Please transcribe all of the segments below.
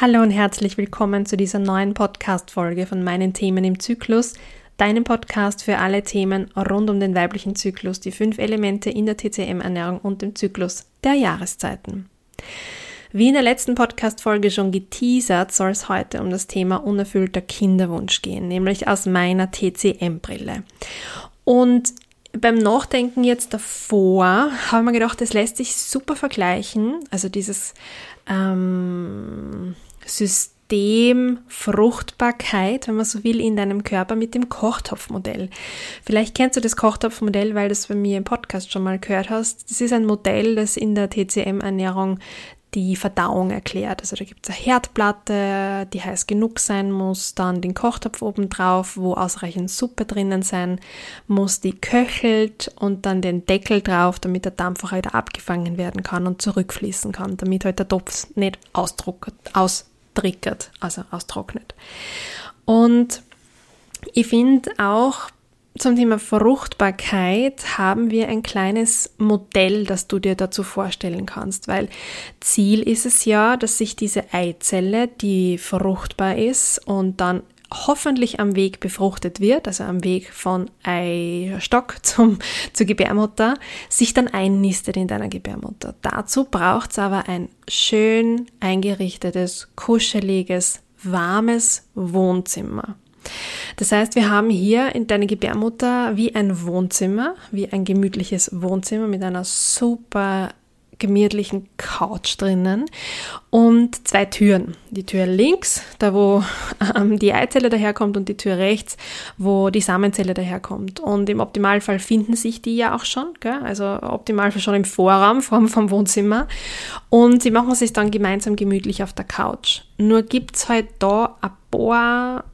Hallo und herzlich willkommen zu dieser neuen Podcast-Folge von meinen Themen im Zyklus, deinem Podcast für alle Themen rund um den weiblichen Zyklus, die fünf Elemente in der TCM-Ernährung und dem Zyklus der Jahreszeiten. Wie in der letzten Podcast-Folge schon geteasert, soll es heute um das Thema unerfüllter Kinderwunsch gehen, nämlich aus meiner TCM-Brille. Und beim Nachdenken jetzt davor habe ich mir gedacht, es lässt sich super vergleichen. Also dieses ähm, System Fruchtbarkeit, wenn man so will, in deinem Körper mit dem Kochtopfmodell. Vielleicht kennst du das Kochtopfmodell, weil du es bei mir im Podcast schon mal gehört hast. Das ist ein Modell, das in der TCM-Ernährung die Verdauung erklärt. Also da gibt es eine Herdplatte, die heiß genug sein muss, dann den Kochtopf oben drauf, wo ausreichend Suppe drinnen sein muss, die köchelt und dann den Deckel drauf, damit der Dampf auch wieder abgefangen werden kann und zurückfließen kann, damit halt der Topf nicht ausdruckert, aus triggert, also austrocknet. Und ich finde auch zum Thema Fruchtbarkeit haben wir ein kleines Modell, das du dir dazu vorstellen kannst, weil Ziel ist es ja, dass sich diese Eizelle, die fruchtbar ist und dann hoffentlich am Weg befruchtet wird, also am Weg von Eistock zum, zur Gebärmutter, sich dann einnistet in deiner Gebärmutter. Dazu braucht es aber ein schön eingerichtetes, kuscheliges, warmes Wohnzimmer. Das heißt, wir haben hier in deiner Gebärmutter wie ein Wohnzimmer, wie ein gemütliches Wohnzimmer mit einer super gemütlichen Couch drinnen und zwei Türen. Die Tür links, da wo ähm, die Eizelle daherkommt und die Tür rechts, wo die Samenzelle daherkommt. Und im Optimalfall finden sich die ja auch schon, gell? also Optimalfall schon im Vorraum vom, vom Wohnzimmer. Und sie machen sich dann gemeinsam gemütlich auf der Couch. Nur gibt's halt da ein paar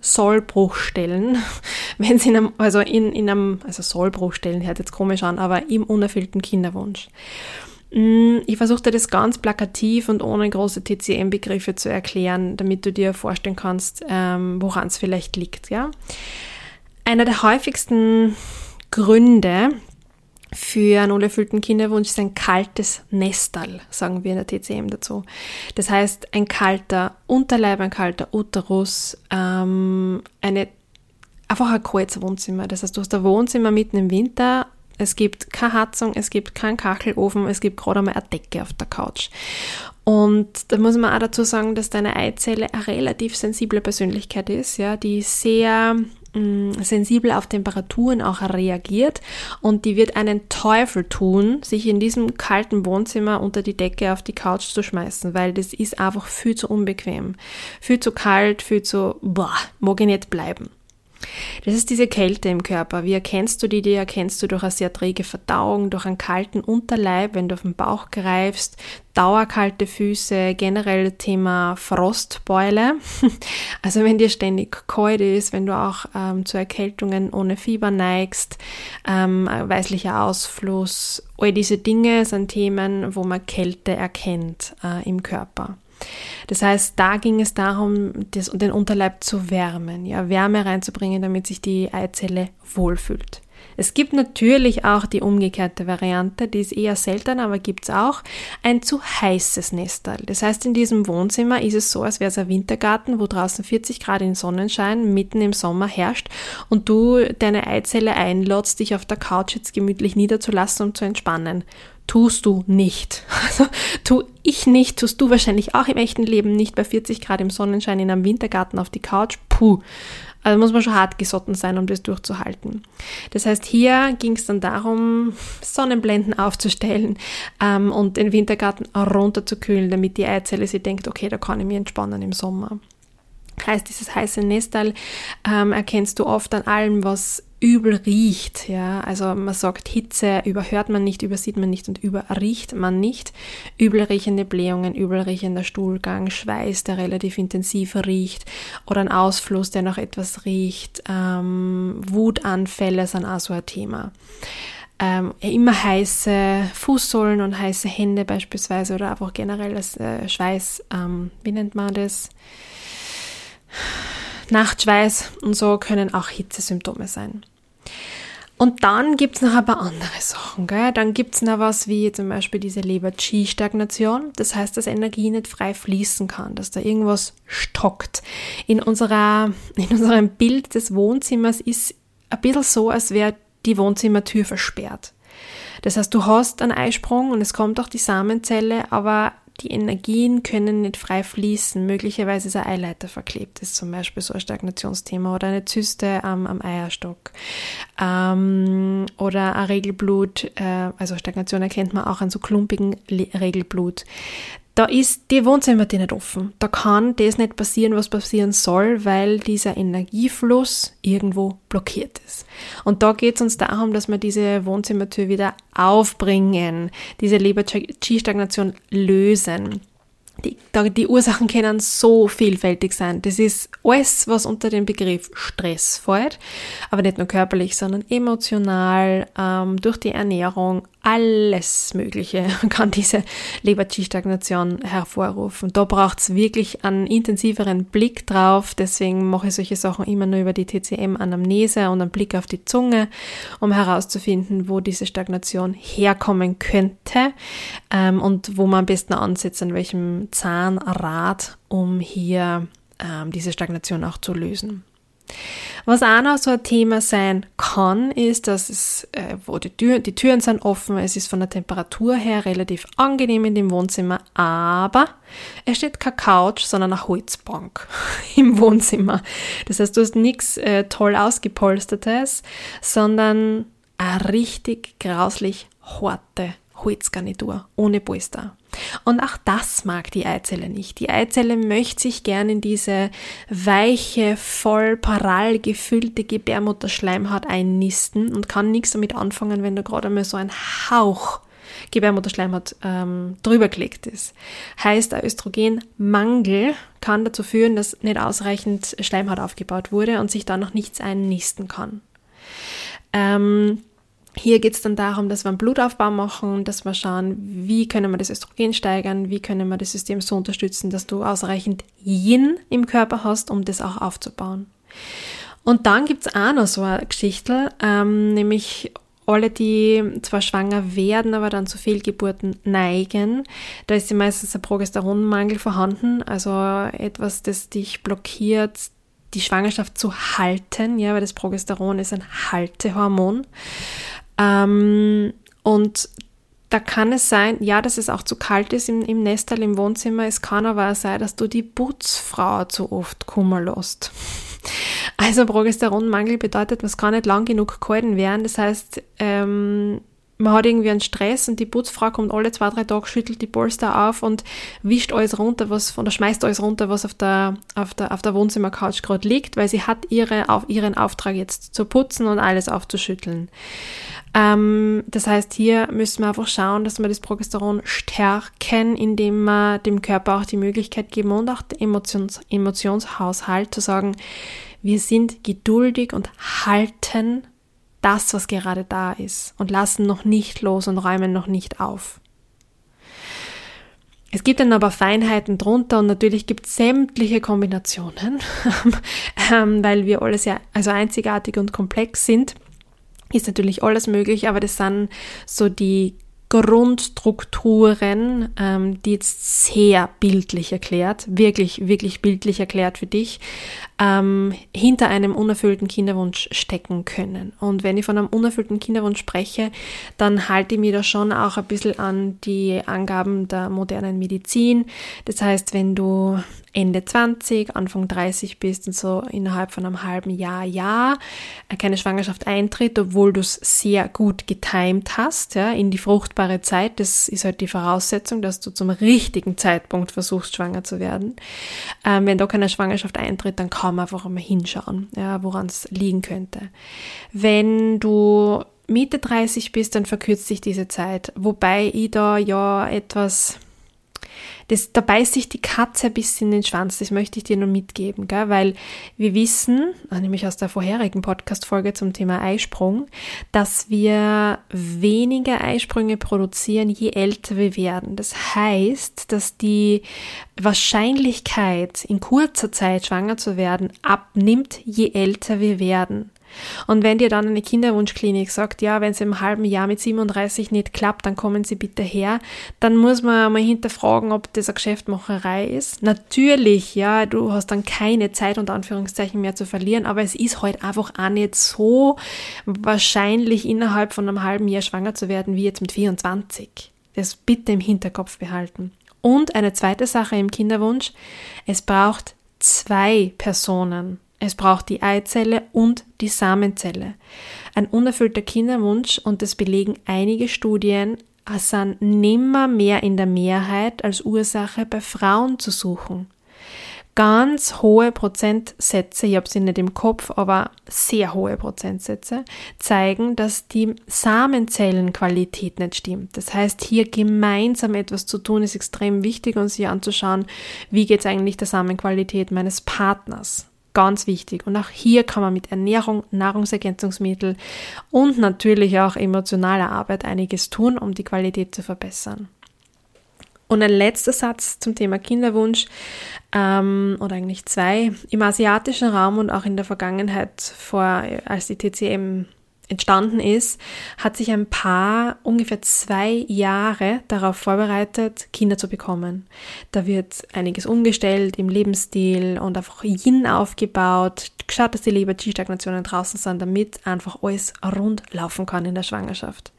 Sollbruchstellen, wenn sie in einem, also in, in einem, also Sollbruchstellen hört jetzt komisch an, aber im unerfüllten Kinderwunsch. Mm, ich versuchte das ganz plakativ und ohne große TCM-Begriffe zu erklären, damit du dir vorstellen kannst, ähm, woran es vielleicht liegt. Ja? Einer der häufigsten Gründe, für einen unerfüllten Kinderwunsch ist ein kaltes Nestal, sagen wir in der TCM dazu. Das heißt, ein kalter Unterleib, ein kalter Uterus, ähm, eine, einfach ein kaltes Wohnzimmer. Das heißt, du hast ein Wohnzimmer mitten im Winter, es gibt keine Heizung, es gibt keinen Kachelofen, es gibt gerade einmal eine Decke auf der Couch. Und da muss man auch dazu sagen, dass deine Eizelle eine relativ sensible Persönlichkeit ist, ja, die sehr sensibel auf Temperaturen auch reagiert und die wird einen Teufel tun, sich in diesem kalten Wohnzimmer unter die Decke auf die Couch zu schmeißen, weil das ist einfach viel zu unbequem, viel zu kalt, viel zu, boah, mag ich nicht bleiben. Das ist diese Kälte im Körper. Wie erkennst du die? Die erkennst du durch eine sehr träge Verdauung, durch einen kalten Unterleib, wenn du auf den Bauch greifst, dauerkalte Füße, generell Thema Frostbeule. Also wenn dir ständig kalt ist, wenn du auch ähm, zu Erkältungen ohne Fieber neigst, ähm, weißlicher Ausfluss, all diese Dinge sind Themen, wo man Kälte erkennt äh, im Körper. Das heißt, da ging es darum, das, den Unterleib zu wärmen, ja, Wärme reinzubringen, damit sich die Eizelle wohlfühlt. Es gibt natürlich auch die umgekehrte Variante, die ist eher selten, aber gibt es auch ein zu heißes Nestal. Das heißt, in diesem Wohnzimmer ist es so, als wäre es ein Wintergarten, wo draußen 40 Grad in Sonnenschein mitten im Sommer herrscht und du deine Eizelle einlotst, dich auf der Couch jetzt gemütlich niederzulassen und zu entspannen tust du nicht. Also tu ich nicht, tust du wahrscheinlich auch im echten Leben nicht bei 40 Grad im Sonnenschein in einem Wintergarten auf die Couch. Puh. Also muss man schon hart gesotten sein, um das durchzuhalten. Das heißt, hier ging es dann darum, Sonnenblenden aufzustellen ähm, und den Wintergarten runterzukühlen, damit die Eizelle sich denkt, okay, da kann ich mich entspannen im Sommer. Heißt, dieses heiße Nestal ähm, erkennst du oft an allem, was übel riecht. Ja, also man sagt, Hitze überhört man nicht, übersieht man nicht und überriecht man nicht. Übel riechende Blähungen, übel riechender Stuhlgang, Schweiß, der relativ intensiv riecht oder ein Ausfluss, der noch etwas riecht. Ähm, Wutanfälle sind auch so ein Thema. Ähm, immer heiße Fußsohlen und heiße Hände beispielsweise oder einfach generell das äh, Schweiß, ähm, wie nennt man das? Nachtschweiß und so können auch Hitzesymptome sein. Und dann gibt es noch ein paar andere Sachen. Gell? Dann gibt es noch was wie zum Beispiel diese Leber-Qi-Stagnation. Das heißt, dass Energie nicht frei fließen kann, dass da irgendwas stockt. In, unserer, in unserem Bild des Wohnzimmers ist ein bisschen so, als wäre die Wohnzimmertür versperrt. Das heißt, du hast einen Eisprung und es kommt auch die Samenzelle, aber die Energien können nicht frei fließen. Möglicherweise ist ein Eileiter verklebt, ist zum Beispiel so ein Stagnationsthema oder eine Zyste am, am Eierstock ähm, oder ein Regelblut. Äh, also Stagnation erkennt man auch an so klumpigen Regelblut da ist die Wohnzimmertür nicht offen. Da kann das nicht passieren, was passieren soll, weil dieser Energiefluss irgendwo blockiert ist. Und da geht es uns darum, dass wir diese Wohnzimmertür wieder aufbringen, diese Leber-Chi-Stagnation lösen. Die, die Ursachen können so vielfältig sein. Das ist alles, was unter den Begriff Stress fällt, aber nicht nur körperlich, sondern emotional, ähm, durch die Ernährung, alles Mögliche kann diese Leber-Qi-Stagnation hervorrufen. Da braucht es wirklich einen intensiveren Blick drauf. Deswegen mache ich solche Sachen immer nur über die TCM-Anamnese und einen Blick auf die Zunge, um herauszufinden, wo diese Stagnation herkommen könnte ähm, und wo man am besten ansetzt, an welchem Zahnrad, um hier ähm, diese Stagnation auch zu lösen. Was auch noch so ein Thema sein kann, ist, dass es, äh, wo die, Tür, die Türen sind offen, es ist von der Temperatur her relativ angenehm in dem Wohnzimmer, aber es steht keine Couch, sondern eine Holzbank im Wohnzimmer. Das heißt, du hast nichts äh, toll ausgepolstertes, sondern eine richtig grauslich harte Holzgarnitur ohne Polster. Und auch das mag die Eizelle nicht. Die Eizelle möchte sich gern in diese weiche, voll parall gefüllte Gebärmutterschleimhaut einnisten und kann nichts damit anfangen, wenn da gerade mal so ein Hauch Gebärmutterschleimhaut ähm, drüber gelegt ist. Heißt, ein Östrogenmangel kann dazu führen, dass nicht ausreichend Schleimhaut aufgebaut wurde und sich da noch nichts einnisten kann. Ähm, hier geht es dann darum, dass wir einen Blutaufbau machen, dass wir schauen, wie können wir das Östrogen steigern, wie können wir das System so unterstützen, dass du ausreichend Yin im Körper hast, um das auch aufzubauen. Und dann gibt es auch noch so eine Geschichte, ähm, nämlich alle, die zwar schwanger werden, aber dann zu Fehlgeburten neigen, da ist meistens ein Progesteronmangel vorhanden, also etwas, das dich blockiert, die Schwangerschaft zu halten, ja, weil das Progesteron ist ein Haltehormon. Ähm, und da kann es sein, ja, dass es auch zu kalt ist im, im Nestal im Wohnzimmer. Es kann aber auch sein, dass du die Putzfrau zu oft kummer lässt. Also Progesteronmangel bedeutet, man kann nicht lang genug gehalten werden. Das heißt, ähm, man hat irgendwie einen Stress und die Putzfrau kommt alle zwei, drei Tage, schüttelt die Polster auf und wischt alles runter, was, oder schmeißt alles runter, was auf der, auf der, auf der Wohnzimmercouch gerade liegt, weil sie hat ihre, auf, ihren Auftrag jetzt zu putzen und alles aufzuschütteln. Ähm, das heißt, hier müssen wir einfach schauen, dass wir das Progesteron stärken, indem wir dem Körper auch die Möglichkeit geben und auch den Emotions Emotionshaushalt zu sagen, wir sind geduldig und halten das, was gerade da ist und lassen noch nicht los und räumen noch nicht auf. Es gibt dann aber Feinheiten drunter und natürlich gibt es sämtliche Kombinationen, ähm, weil wir alles ja also einzigartig und komplex sind. Ist natürlich alles möglich, aber das sind so die Grundstrukturen, ähm, die jetzt sehr bildlich erklärt, wirklich, wirklich bildlich erklärt für dich, ähm, hinter einem unerfüllten Kinderwunsch stecken können. Und wenn ich von einem unerfüllten Kinderwunsch spreche, dann halte ich mir da schon auch ein bisschen an die Angaben der modernen Medizin. Das heißt, wenn du Ende 20, Anfang 30 bist und so innerhalb von einem halben Jahr, ja, keine Schwangerschaft eintritt, obwohl du es sehr gut getimt hast, ja, in die fruchtbare Zeit. Das ist halt die Voraussetzung, dass du zum richtigen Zeitpunkt versuchst, schwanger zu werden. Ähm, wenn da keine Schwangerschaft eintritt, dann kann man einfach mal hinschauen, ja, woran es liegen könnte. Wenn du Mitte 30 bist, dann verkürzt sich diese Zeit, wobei ich da ja etwas das, da beißt sich die Katze ein bisschen in den Schwanz, das möchte ich dir nur mitgeben, gell? weil wir wissen, ah, nämlich aus der vorherigen Podcast-Folge zum Thema Eisprung, dass wir weniger Eisprünge produzieren, je älter wir werden. Das heißt, dass die Wahrscheinlichkeit, in kurzer Zeit schwanger zu werden, abnimmt, je älter wir werden. Und wenn dir dann eine Kinderwunschklinik sagt, ja, wenn es im halben Jahr mit 37 nicht klappt, dann kommen Sie bitte her, dann muss man mal hinterfragen, ob das eine Geschäftmacherei ist. Natürlich, ja, du hast dann keine Zeit und Anführungszeichen mehr zu verlieren, aber es ist halt einfach auch nicht so wahrscheinlich innerhalb von einem halben Jahr schwanger zu werden wie jetzt mit 24. Das bitte im Hinterkopf behalten. Und eine zweite Sache im Kinderwunsch, es braucht zwei Personen. Es braucht die Eizelle und die Samenzelle. Ein unerfüllter Kinderwunsch, und das belegen einige Studien, sind nimmer mehr in der Mehrheit als Ursache bei Frauen zu suchen ganz hohe Prozentsätze, ich habe sie nicht im Kopf, aber sehr hohe Prozentsätze, zeigen, dass die Samenzellenqualität nicht stimmt. Das heißt, hier gemeinsam etwas zu tun, ist extrem wichtig und sich anzuschauen, wie geht es eigentlich der Samenqualität meines Partners. Ganz wichtig. Und auch hier kann man mit Ernährung, Nahrungsergänzungsmittel und natürlich auch emotionaler Arbeit einiges tun, um die Qualität zu verbessern. Und ein letzter Satz zum Thema Kinderwunsch, ähm, oder eigentlich zwei. Im asiatischen Raum und auch in der Vergangenheit, vor, als die TCM entstanden ist, hat sich ein Paar ungefähr zwei Jahre darauf vorbereitet, Kinder zu bekommen. Da wird einiges umgestellt im Lebensstil und einfach Yin aufgebaut, geschaut, dass die Leber-G-Stagnationen draußen sind, damit einfach alles rund laufen kann in der Schwangerschaft.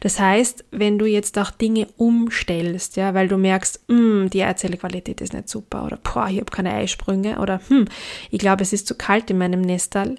Das heißt, wenn du jetzt auch Dinge umstellst, ja, weil du merkst, hm, die Eizellqualität ist nicht super oder boah, ich habe keine Eisprünge oder hm, ich glaube, es ist zu kalt in meinem Nestall,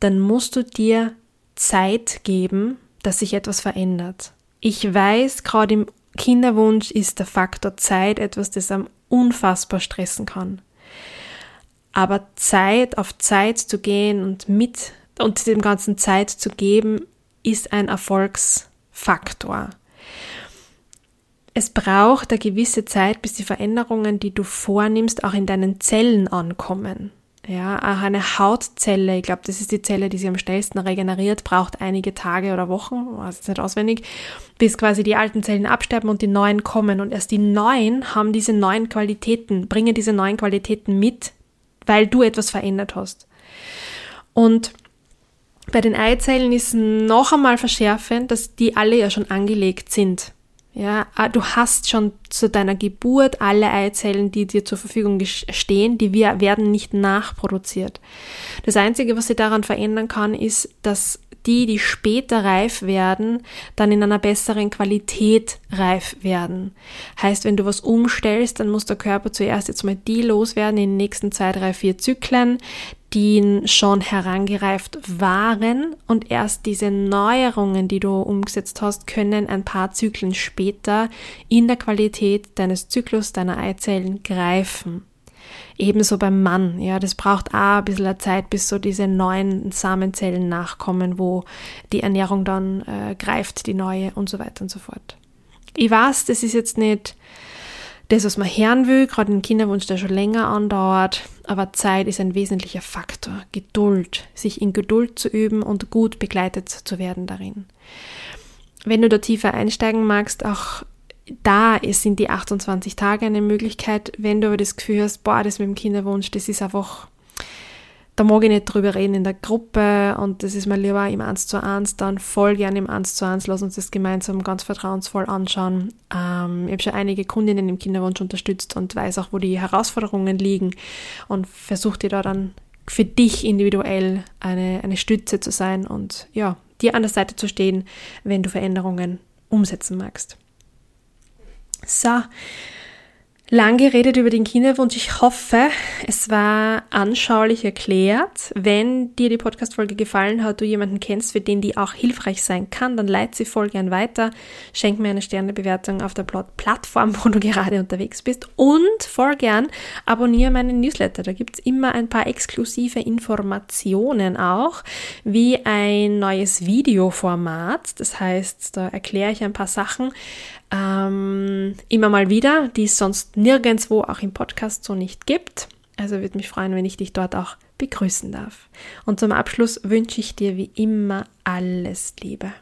dann musst du dir Zeit geben, dass sich etwas verändert. Ich weiß, gerade im Kinderwunsch ist der Faktor Zeit etwas, das am unfassbar stressen kann. Aber Zeit auf Zeit zu gehen und mit und dem ganzen Zeit zu geben, ist ein Erfolgsfaktor. Es braucht eine gewisse Zeit, bis die Veränderungen, die du vornimmst, auch in deinen Zellen ankommen. Ja, auch eine Hautzelle, ich glaube, das ist die Zelle, die sich am schnellsten regeneriert, braucht einige Tage oder Wochen, weiß jetzt nicht auswendig, bis quasi die alten Zellen absterben und die neuen kommen. Und erst die neuen haben diese neuen Qualitäten, bringen diese neuen Qualitäten mit, weil du etwas verändert hast. Und bei den Eizellen ist noch einmal verschärfend, dass die alle ja schon angelegt sind. Ja, ah, du hast schon zu deiner Geburt alle Eizellen, die dir zur Verfügung stehen, die werden nicht nachproduziert. Das Einzige, was sich daran verändern kann, ist, dass die, die später reif werden, dann in einer besseren Qualität reif werden. Heißt, wenn du was umstellst, dann muss der Körper zuerst jetzt mal die loswerden in den nächsten zwei, drei, vier Zyklen, die schon herangereift waren und erst diese Neuerungen, die du umgesetzt hast, können ein paar Zyklen später in der Qualität deines Zyklus, deiner Eizellen greifen. Ebenso beim Mann, ja, das braucht auch ein bisschen Zeit, bis so diese neuen Samenzellen nachkommen, wo die Ernährung dann äh, greift, die neue und so weiter und so fort. Ich weiß, das ist jetzt nicht das, was man hören will, gerade ein Kinderwunsch, der schon länger andauert, aber Zeit ist ein wesentlicher Faktor. Geduld, sich in Geduld zu üben und gut begleitet zu werden darin. Wenn du da tiefer einsteigen magst, auch da sind die 28 Tage eine Möglichkeit, wenn du aber das Gefühl hast, boah, das mit dem Kinderwunsch, das ist einfach da mag ich nicht drüber reden in der Gruppe und das ist mir lieber im 1 zu 1, dann voll gerne im 1 zu 1, lass uns das gemeinsam ganz vertrauensvoll anschauen. Ähm, ich habe schon einige Kundinnen im Kinderwunsch unterstützt und weiß auch, wo die Herausforderungen liegen und versuche dir da dann für dich individuell eine, eine Stütze zu sein und ja, dir an der Seite zu stehen, wenn du Veränderungen umsetzen magst. So, Lang geredet über den Kinderwunsch. Ich hoffe, es war anschaulich erklärt. Wenn dir die Podcast-Folge gefallen hat, du jemanden kennst, für den die auch hilfreich sein kann, dann leite sie voll gern weiter. Schenk mir eine Sternebewertung auf der Plattform, wo du gerade unterwegs bist. Und voll gern abonniere meinen Newsletter. Da gibt's immer ein paar exklusive Informationen auch, wie ein neues Videoformat. Das heißt, da erkläre ich ein paar Sachen, ähm, immer mal wieder, die es sonst nirgendwo auch im Podcast so nicht gibt. Also würde mich freuen, wenn ich dich dort auch begrüßen darf. Und zum Abschluss wünsche ich dir wie immer alles Liebe.